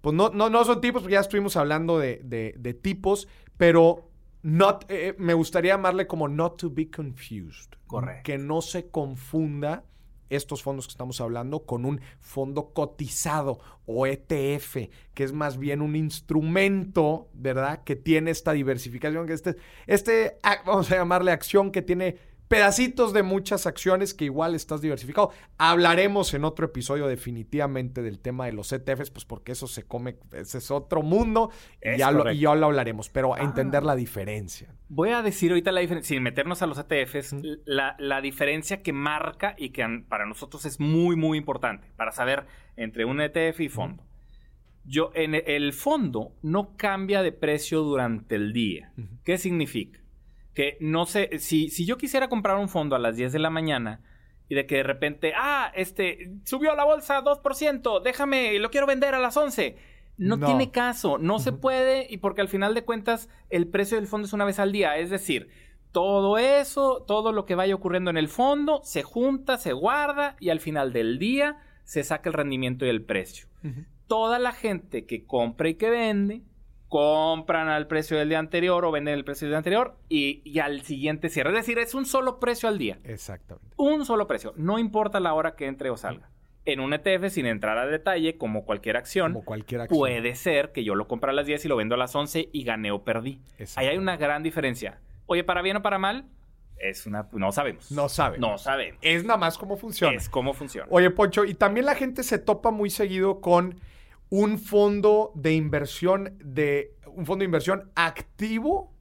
pues no, no, no son tipos, porque ya estuvimos hablando de, tipos, pero not, eh, me gustaría llamarle como not to be confused. Correcto. Que no se confunda estos fondos que estamos hablando con un fondo cotizado o ETF, que es más bien un instrumento, ¿verdad? Que tiene esta diversificación, que este, este, vamos a llamarle acción que tiene pedacitos de muchas acciones que igual estás diversificado. Hablaremos en otro episodio definitivamente del tema de los ETFs, pues porque eso se come, ese es otro mundo y ya, lo, lo, hablaremos, pero a entender la diferencia. Voy a decir ahorita la diferencia, sin meternos a los ETFs, la, la, diferencia que marca y que para nosotros es muy, muy importante para saber entre un ETF y fondo. Yo, en el fondo no cambia de precio durante el día. ¿Qué significa? Que no sé, si, si yo quisiera comprar un fondo a las 10 de la mañana y de que de repente, ah, este, subió la bolsa 2%, déjame, lo quiero vender a las 11. No, tiene caso, no se puede y porque al final de cuentas el precio del fondo es una vez al día, es decir, todo eso, todo lo que vaya ocurriendo en el fondo se junta, se guarda y al final del día se saca el rendimiento y el precio. Toda la gente que compra y que vende compran al precio del día anterior o venden el precio del día anterior y, y, al siguiente cierre. Es decir, es un solo precio al día. Exactamente. Un solo precio. No importa la hora que entre o salga. En un ETF, sin entrar a detalle, como cualquier acción, como cualquier acción. puede ser que yo lo compre a las 10 y lo vendo a las 11 y gané o perdí. Ahí hay una gran diferencia. Oye, para bien o para mal, es una... No sabemos. No sabemos. No sabemos. Es nada más cómo funciona. Es cómo funciona. Oye, Poncho, y también la gente se topa muy seguido con un fondo de inversión de un fondo de inversión activo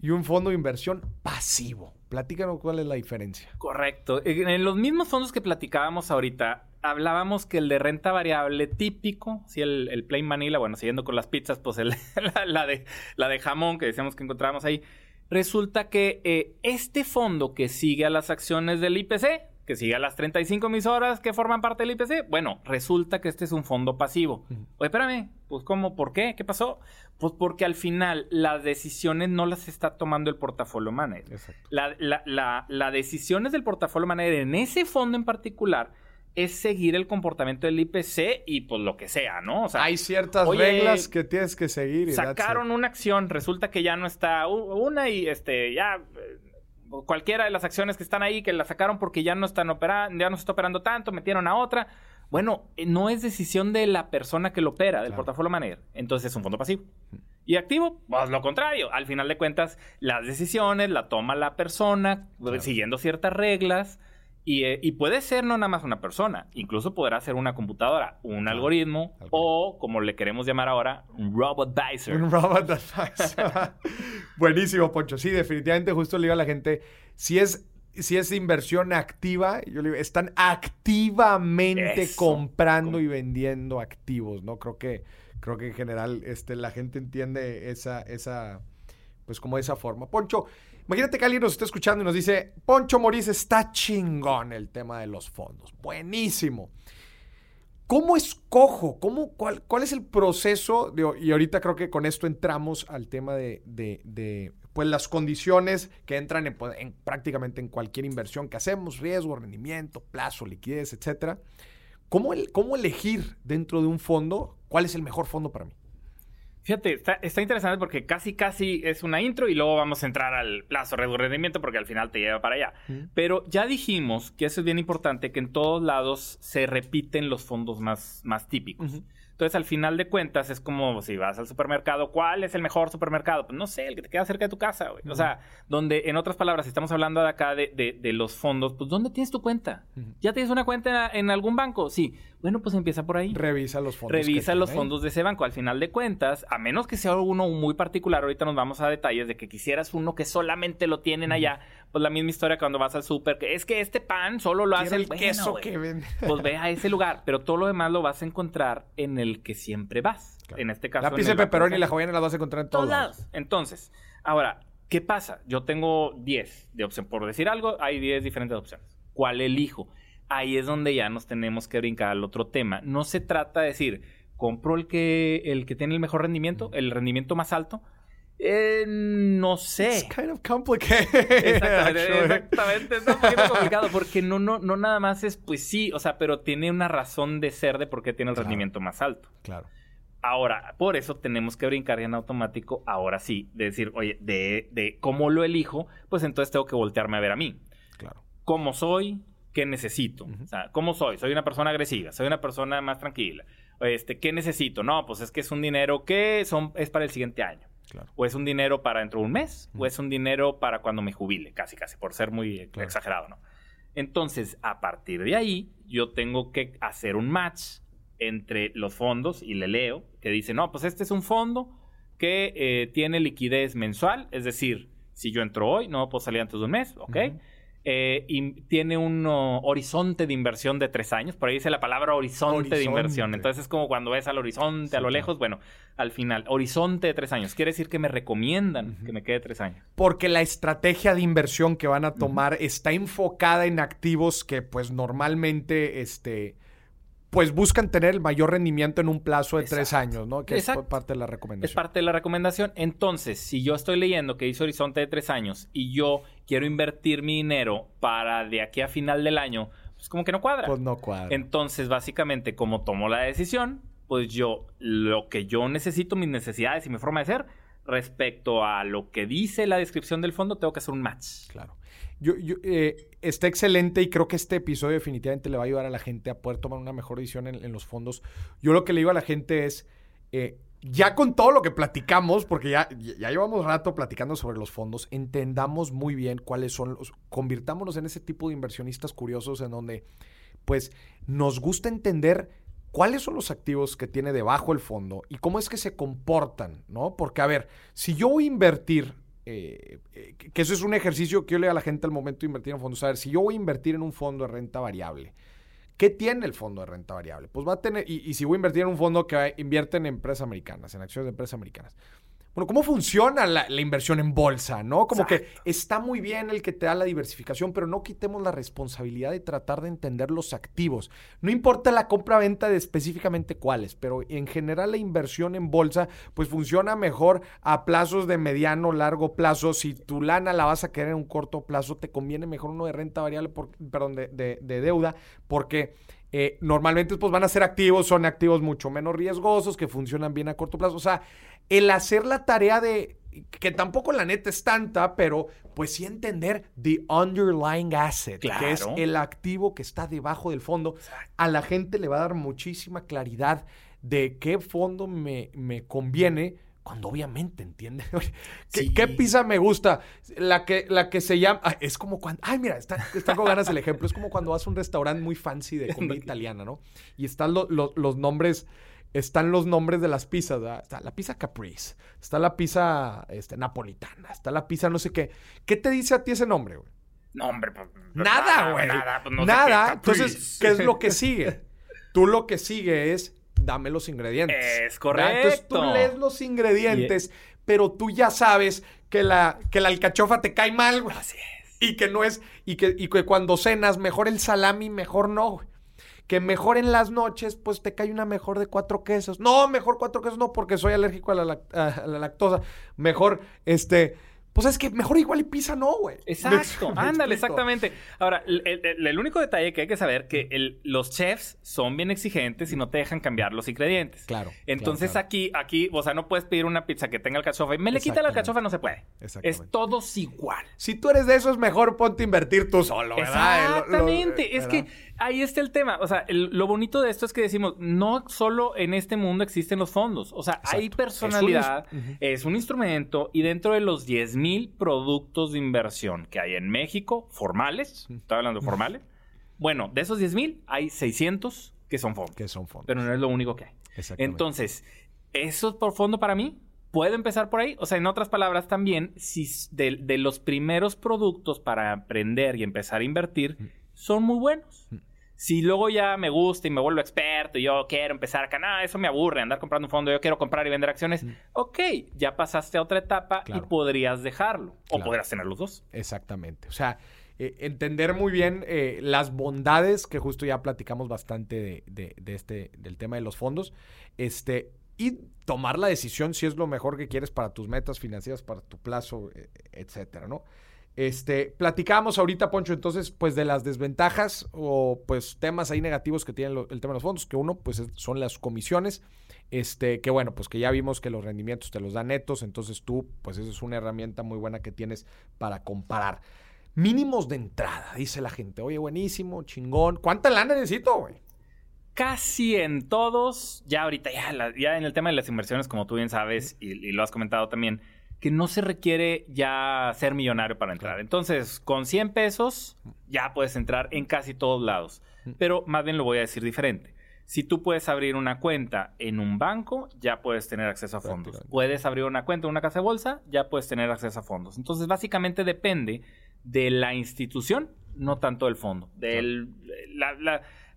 y un fondo de inversión pasivo. Platícanos cuál es la diferencia. Correcto. En los mismos fondos que platicábamos ahorita, hablábamos que el de renta variable típico, si el, el plain manila, bueno, siguiendo con las pizzas, pues el, la, de, la de jamón que decíamos que encontrábamos ahí, resulta que eh, este fondo que sigue a las acciones del IPC, que sigue a las 35 emisoras que forman parte del IPC. Bueno, resulta que este es un fondo pasivo. Oye, espérame, pues ¿cómo? ¿Por qué? ¿Qué pasó? Pues porque al final las decisiones no las está tomando el portafolio manager. La, la, la, decisiones del portafolio manager en ese fondo en particular es seguir el comportamiento del IPC y pues lo que sea, ¿no? O sea, hay ciertas reglas que tienes que seguir. sacaron una acción, resulta que ya no está una y este ya cualquiera de las acciones que están ahí que la sacaron porque ya no están operando, ya no se está operando tanto, metieron a otra. Bueno, eh, no es decisión de la persona que lo opera, del portafolio manager. Entonces es un fondo pasivo. Y activo, pues lo contrario. Al final de cuentas, las decisiones la toma la persona, siguiendo ciertas reglas. Eh, y, puede ser no nada más una persona, incluso podrá ser una computadora, un algoritmo o, como le queremos llamar ahora, un robot advisor. Un robot advisor. Buenísimo, Poncho. Sí, definitivamente justo le digo a la gente, si es, si es inversión activa, yo le digo, están activamente comprando y vendiendo activos, ¿no? Creo que, creo que en general este, la gente entiende esa, esa, pues como esa forma. Poncho, Imagínate que alguien nos está escuchando y nos dice, Poncho Moris está chingón el tema de los fondos. Buenísimo. ¿Cómo escojo? ¿Cómo, cuál, ¿Cuál es el proceso? y ahorita creo que con esto entramos al tema de, pues, las condiciones que entran pues, en, prácticamente en cualquier inversión que hacemos, riesgo, rendimiento, plazo, liquidez, etc. ¿Cómo, ¿Cómo elegir dentro de un fondo cuál es el mejor fondo para mí? Fíjate, está, interesante porque casi, casi es una intro y luego vamos a entrar al plazo de rendimiento porque al final te lleva para allá. Pero ya dijimos que eso es bien importante, que en todos lados se repiten los fondos más, más típicos. Entonces, al final de cuentas, es como si vas al supermercado, ¿cuál es el mejor supermercado? Pues no sé, el que te queda cerca de tu casa, güey. O sea, donde, en otras palabras, si estamos hablando de acá de, de, los fondos, pues ¿dónde tienes tu cuenta? ¿Ya tienes una cuenta en, algún banco? Sí. Bueno, pues empieza por ahí. Revisa los fondos. Revisa los fondos de ese banco. Al final de cuentas, a menos que sea uno muy particular, ahorita nos vamos a detalles de que quisieras uno que solamente lo tienen allá, pues la misma historia cuando vas al súper, que es que este pan solo lo hace el queso que vende. Pues ve a ese lugar, pero todo lo demás lo vas a encontrar en el que siempre vas. En este caso. La pizza de pepperoni y la joviana las vas a encontrar en todos, lados. Entonces, ahora, ¿qué pasa? Yo tengo 10 de opción. Por decir algo, hay 10 diferentes opciones. ¿Cuál elijo? Ahí es donde ya nos tenemos que brincar al otro tema. No se trata de decir, compro el que, el que tiene el mejor rendimiento, el rendimiento más alto. Eh, no sé. It's kind of complicated. Exactamente, exactamente, es un poquito complicado porque no, no, no nada más es, pues sí, o sea, pero tiene una razón de ser de por qué tiene el rendimiento más alto. Claro. Ahora, por eso tenemos que brincar en automático, ahora sí, de decir, oye, de, de cómo lo elijo, pues entonces tengo que voltearme a ver a mí. Claro. ¿Cómo soy? ¿Qué necesito? O sea, ¿cómo soy? ¿Soy una persona agresiva? ¿Soy una persona más tranquila? Este, ¿Qué necesito? No, pues es que es un dinero que son, es para el siguiente año. O es un dinero para dentro de un mes, o es un dinero para cuando me jubile, casi, casi, por ser muy exagerado, ¿no? Entonces, a partir de ahí, yo tengo que hacer un match entre los fondos y le leo que dice, no, pues este es un fondo que eh, tiene liquidez mensual, es decir, si yo entro hoy, no puedo salir antes de un mes, ¿ok? Eh, y tiene un horizonte de inversión de tres años. Por ahí dice la palabra horizonte, de inversión. Entonces es como cuando ves al horizonte a lo lejos. Bueno, al final, horizonte de tres años. Quiere decir que me recomiendan que me quede tres años. Porque la estrategia de inversión que van a tomar está enfocada en activos que pues normalmente este pues buscan tener el mayor rendimiento en un plazo de tres años, ¿no? Que es parte de la recomendación. Es parte de la recomendación. Entonces, si yo estoy leyendo que dice horizonte de tres años y yo quiero invertir mi dinero para de aquí a final del año, pues como que no cuadra. Pues no cuadra. Entonces, básicamente, como tomo la decisión, pues yo, lo que yo necesito, mis necesidades y mi forma de ser, respecto a lo que dice la descripción del fondo, tengo que hacer un match. Claro. Yo, eh, está excelente y creo que este episodio definitivamente le va a ayudar a la gente a poder tomar una mejor decisión en, los fondos. Yo lo que le digo a la gente es, eh, ya con todo lo que platicamos, porque ya, ya llevamos rato platicando sobre los fondos, entendamos muy bien cuáles son los, convirtámonos en ese tipo de inversionistas curiosos en donde, pues, nos gusta entender cuáles son los activos que tiene debajo el fondo y cómo es que se comportan, ¿no? Porque, a ver, si yo voy a invertir, eh, eh, que eso es un ejercicio que yo le a la gente al momento de invertir en fondos, a ver, si yo voy a invertir en un fondo de renta variable, ¿qué tiene el fondo de renta variable? Pues va a tener, y, y si voy a invertir en un fondo que invierte en empresas americanas, en acciones de empresas americanas, bueno, cómo funciona la, inversión en bolsa, ¿no? Como que está muy bien el que te da la diversificación, pero no quitemos la responsabilidad de tratar de entender los activos. No importa la compra-venta de específicamente cuáles, pero en general la inversión en bolsa, pues funciona mejor a plazos de mediano, largo plazo. Si tu lana la vas a querer en un corto plazo, te conviene mejor uno de renta variable, perdón, de, de deuda, porque eh, normalmente pues van a ser activos, son activos mucho menos riesgosos, que funcionan bien a corto plazo. O sea, el hacer la tarea de, que tampoco la neta es tanta, pero pues sí entender the underlying asset, que es el activo que está debajo del fondo, a la gente le va a dar muchísima claridad de qué fondo me, me conviene cuando obviamente entiende. ¿Qué, pizza me gusta? La que, la que se llama. Ah, es como cuando. Ay, mira, está, está con ganas el ejemplo. Es como cuando vas a un restaurante muy fancy de comida italiana, ¿no? Y están los nombres. Están los nombres de las pizzas, ¿verdad? Está la pizza caprice, está la pizza este, napolitana, está la pizza no sé qué. ¿Qué te dice a ti ese nombre, güey? No, hombre, pues, pues nada, güey. Nada, pues, nada. Entonces, ¿qué es lo que sigue? Tú lo que sigue es dame los ingredientes. Es correcto. Entonces tú lees los ingredientes, pero tú ya sabes que la, que la alcachofa te cae mal, güey. Así es. Y que no es, y que, y que cuando cenas, mejor el salami, mejor no, güey. Que mejor en las noches, pues te cae una mejor de cuatro quesos. No, mejor cuatro quesos no, porque soy alérgico a la, a la lactosa. Mejor, este, pues es que mejor igual y pizza no, güey. Exacto. Ándale, exactamente. Ahora, el, único detalle que hay que saber que los chefs son bien exigentes y no te dejan cambiar los ingredientes. Claro. Entonces aquí, aquí, o sea, no puedes pedir una pizza que tenga alcachofa y me le quita la alcachofa, no se puede. Es todos igual. Si tú eres de esos, mejor ponte a invertir tú solo, ¿verdad? Exactamente. es que ahí está el tema. O sea, lo bonito de esto es que decimos, no solo en este mundo existen los fondos. O sea, hay personalidad, es un, instrumento y dentro de los 10 mil productos de inversión que hay en México, formales, estoy hablando de formales, bueno, de esos 10 mil hay 600 que son fondos. Que son fondos. Pero no es lo único que hay. Entonces, eso por fondo para mí puede empezar por ahí. O sea, en otras palabras, también, si de, de los primeros productos para aprender y empezar a invertir, son muy buenos. Si luego ya me gusta y me vuelvo experto y yo quiero empezar acá, nada, eso me aburre, andar comprando un fondo, yo quiero comprar y vender acciones. Ok, ya pasaste a otra etapa y podrías dejarlo. O podrías tener los dos. Exactamente. O sea, eh, entender muy bien eh, las bondades, que justo ya platicamos bastante de, este, del tema de los fondos, este, y tomar la decisión si es lo mejor que quieres para tus metas financieras, para tu plazo, e, etcétera, ¿no? Este, platicamos ahorita, Poncho, entonces, pues de las desventajas o pues temas ahí negativos que tiene el tema de los fondos, que uno, pues son las comisiones, este, que bueno, pues que ya vimos que los rendimientos te los dan netos, entonces tú, pues esa es una herramienta muy buena que tienes para comparar. Mínimos de entrada, dice la gente, oye, buenísimo, chingón, ¿cuánta lana necesito, güey? Casi en todos, ya ahorita, ya, ya en el tema de las inversiones, como tú bien sabes, y lo has comentado también, que no se requiere ya ser millonario para entrar. Entonces, con 100 pesos ya puedes entrar en casi todos lados. Pero más bien lo voy a decir diferente. Si tú puedes abrir una cuenta en un banco, ya puedes tener acceso a fondos. Puedes abrir una cuenta en una casa de bolsa, ya puedes tener acceso a fondos. Entonces, básicamente depende de la institución, no tanto del fondo. Del,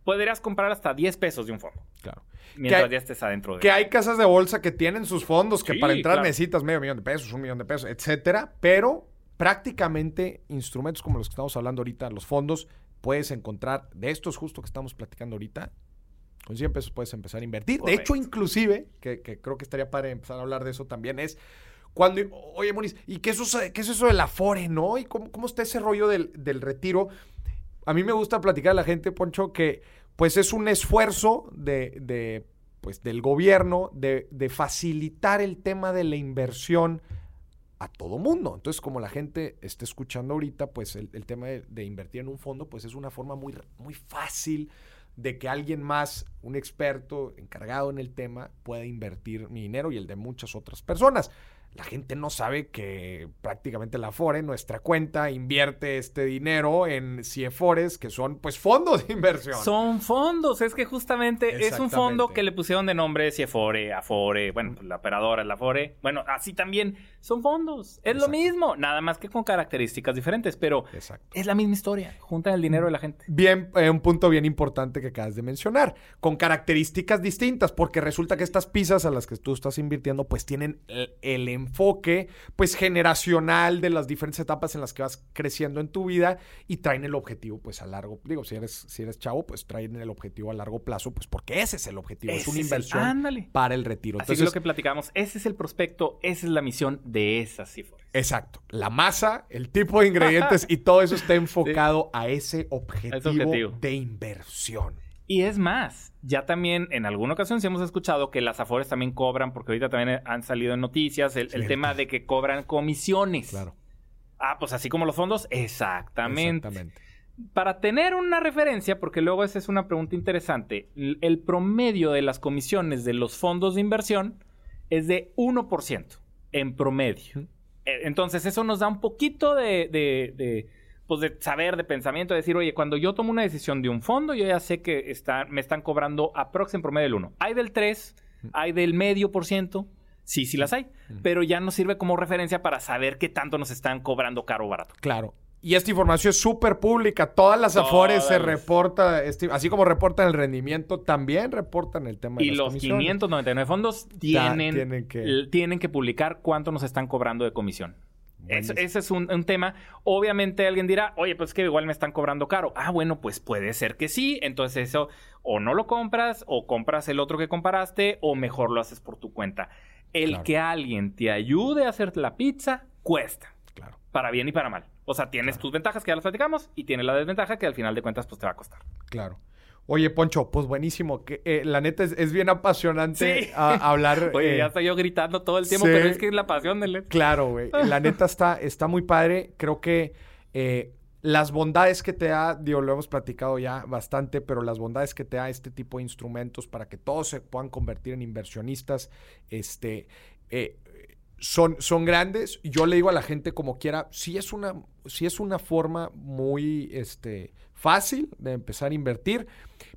podrías comprar hasta 10 pesos de un fondo. Claro. Mientras ya estés adentro de Que hay casas de bolsa que tienen sus fondos, que para entrar necesitas medio millón de pesos, un millón de pesos, etcétera. Pero prácticamente instrumentos como los que estamos hablando ahorita, los fondos, puedes encontrar de estos justo que estamos platicando ahorita. Con 100 pesos puedes empezar a invertir. De hecho, inclusive, que, creo que estaría para empezar a hablar de eso también, es cuando, oye, Moniz, ¿y qué es eso, qué es eso del Afore, no? ¿Y cómo, cómo está ese rollo del, del retiro? A mí me gusta platicar a la gente, Poncho, que pues es un esfuerzo de, pues, del gobierno de, de facilitar el tema de la inversión a todo mundo. Entonces, como la gente está escuchando ahorita, pues el, tema de, invertir en un fondo, pues es una forma muy, muy fácil de que alguien más, un experto encargado en el tema, pueda invertir mi dinero y el de muchas otras personas la gente no sabe que prácticamente la Afore, nuestra cuenta, invierte este dinero en CIEFORES, que son pues fondos de inversión. Son fondos, es que justamente es un fondo que le pusieron de nombre CIEFORE, Afore, bueno, pues, la operadora, la Afore. Bueno, así también son fondos. Es lo mismo, nada más que con características diferentes, pero es la misma historia. Juntan el dinero de la gente. Bien, eh, un punto bien importante que acabas de mencionar, con características distintas, porque resulta que estas pizzas a las que tú estás invirtiendo pues tienen el, el enfoque pues generacional de las diferentes etapas en las que vas creciendo en tu vida y traen el objetivo pues a largo, digo, si eres, si eres chavo, pues traen el objetivo a largo plazo, pues porque ese es el objetivo, es una inversión para el retiro. Así es lo que platicamos, ese es el prospecto, esa es la misión de esas cifras. Exacto, la masa, el tipo de ingredientes y todo eso está enfocado a ese objetivo de inversión. Y es más, ya también en alguna ocasión sí hemos escuchado que las Afores también cobran, porque ahorita también han salido en noticias el, tema de que cobran comisiones. Claro. Ah, pues así como los fondos, exactamente. Exactamente. Para tener una referencia, porque luego esa es una pregunta interesante, el promedio de las comisiones de los fondos de inversión es de 1% en promedio. E, entonces eso nos da un poquito de pues de saber, de pensamiento, de decir, oye, cuando yo tomo una decisión de un fondo, yo ya sé que está, me están cobrando aproximadamente en promedio del 1. Hay del 3, hay del medio por ciento, sí, sí las hay, pero ya nos sirve como referencia para saber qué tanto nos están cobrando caro o barato. Claro. Y esta información es súper pública. Todas las Afores se reporta, así como reportan el rendimiento, también reportan el tema de y los 599 fondos tienen, que... tienen que publicar cuánto nos están cobrando de comisión ese es un, tema. Obviamente alguien dirá, oye, pues que igual me están cobrando caro. Ah, bueno, pues puede ser que sí. Entonces eso o no lo compras o compras el otro que comparaste o mejor lo haces por tu cuenta. El que alguien te ayude a hacer la pizza cuesta. Claro. Para bien y para mal. O sea, tienes tus ventajas que ya las platicamos y tienes la desventaja que al final de cuentas pues te va a costar. Claro. Oye, Poncho, pues buenísimo. Que, eh, la neta es, bien apasionante hablar. Oye, ya eh, estoy yo gritando todo el tiempo, pero es que es la pasión del... Claro, güey. La neta está, está muy padre. Creo que eh, las bondades que te da, digo, lo hemos platicado ya bastante, pero las bondades que te da este tipo de instrumentos para que todos se puedan convertir en inversionistas, este... son, son grandes. Yo le digo a la gente como quiera, si es una, si es una forma muy este, fácil de empezar a invertir.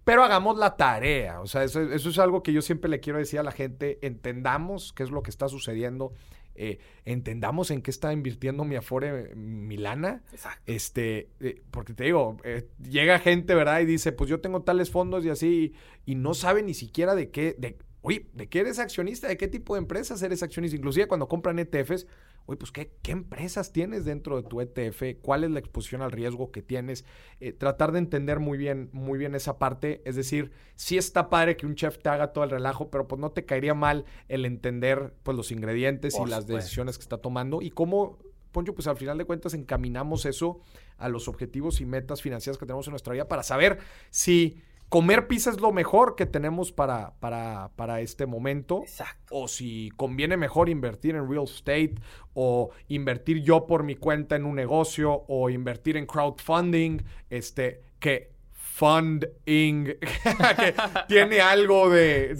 Pero hagamos la tarea. O sea, eso, es algo que yo siempre le quiero decir a la gente. Entendamos qué es lo que está sucediendo. Eh, entendamos en qué está invirtiendo mi Afore Milana. Exacto. Este, eh, porque te digo, eh, llega gente, ¿verdad? Y dice, pues yo tengo tales fondos y así, y, no sabe ni siquiera de qué, de, oye, ¿de qué eres accionista? ¿De qué tipo de empresas eres accionista? Inclusive cuando compran ETFs, oye, pues ¿qué, ¿qué, empresas tienes dentro de tu ETF? ¿Cuál es la exposición al riesgo que tienes? Eh, tratar de entender muy bien, muy bien esa parte. Es decir, sí está padre que un chef te haga todo el relajo, pero pues no te caería mal el entender pues los ingredientes y las decisiones que está tomando y cómo Poncho, pues al final de cuentas encaminamos eso a los objetivos y metas financieras que tenemos en nuestra vida para saber si comer pizza es lo mejor que tenemos para, para, para este momento. Exacto. O si conviene mejor invertir en real estate o invertir yo por mi cuenta en un negocio o invertir en crowdfunding, este, que funding, que tiene algo de,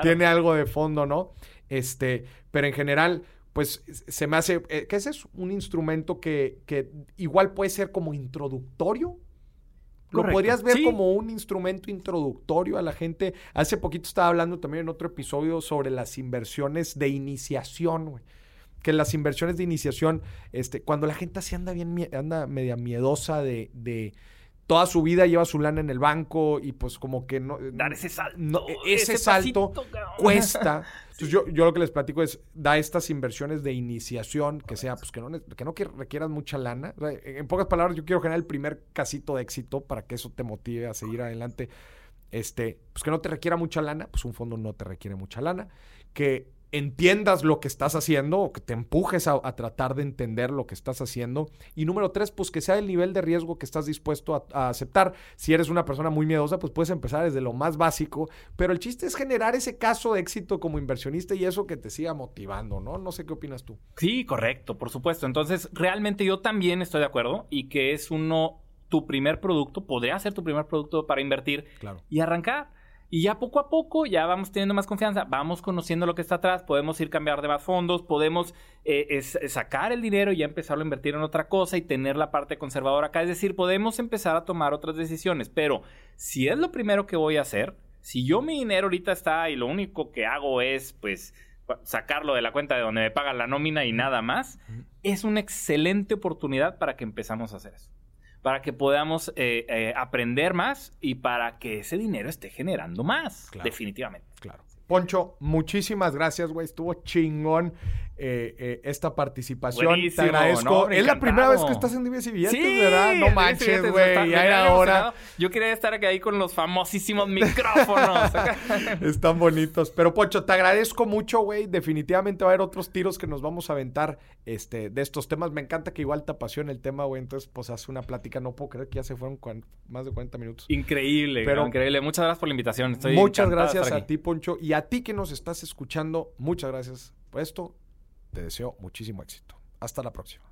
tiene algo de fondo, ¿no? Este, pero en general, pues se me hace, eh, que ese es un instrumento que, que igual puede ser como introductorio lo podrías ver como un instrumento introductorio a la gente. Hace poquito estaba hablando también en otro episodio sobre las inversiones de iniciación, güey. Que las inversiones de iniciación, este, cuando la gente así anda bien, anda media miedosa de, de toda su vida lleva su lana en el banco y pues como que no... Dar ese salto. E, ese, salto cuesta. Entonces yo, yo lo que les platico es, da estas inversiones de iniciación, que sea, pues que no, que no requieran mucha lana. En pocas palabras, yo quiero generar el primer casito de éxito para que eso te motive a seguir adelante. Este, pues que no te requiera mucha lana, pues un fondo no te requiere mucha lana. Que entiendas lo que estás haciendo o que te empujes a, tratar de entender lo que estás haciendo. Y número tres, pues que sea el nivel de riesgo que estás dispuesto a, aceptar. Si eres una persona muy miedosa, pues puedes empezar desde lo más básico, pero el chiste es generar ese caso de éxito como inversionista y eso que te siga motivando, ¿no? No sé qué opinas tú. Sí, correcto, por supuesto. Entonces, realmente yo también estoy de acuerdo y que es uno, tu primer producto, podría ser tu primer producto para invertir y arrancar. Y ya poco a poco ya vamos teniendo más confianza, vamos conociendo lo que está atrás, podemos ir cambiar de más fondos, podemos eh, sacar el dinero y ya empezarlo a invertir en otra cosa y tener la parte conservadora acá. Es decir, podemos empezar a tomar otras decisiones. Pero si es lo primero que voy a hacer, si yo mi dinero ahorita está y lo único que hago es pues sacarlo de la cuenta de donde me pagan la nómina y nada más, es una excelente oportunidad para que empezamos a hacer eso para que podamos eh, eh, aprender más y para que ese dinero esté generando más, definitivamente. Claro. Poncho, muchísimas gracias, güey. Estuvo chingón eh, eh, esta participación. Te agradezco. es la primera vez que estás en Divies y Billetes, ¿verdad? No manches, güey. Ya era hora. Yo quería estar ahí con los famosísimos micrófonos. Están bonitos. Pero, Poncho, te agradezco mucho, güey. Definitivamente va a haber otros tiros que nos vamos a aventar este, de estos temas. Me encanta que igual te apasiona el tema, güey. Entonces, pues, hace una plática. No puedo creer que ya se fueron más de 40 minutos. Increíble, pero, increíble. Muchas gracias por la invitación. muchas gracias a ti, Poncho. Y a ti que nos estás escuchando, muchas gracias por esto. Te deseo muchísimo éxito. Hasta la próxima.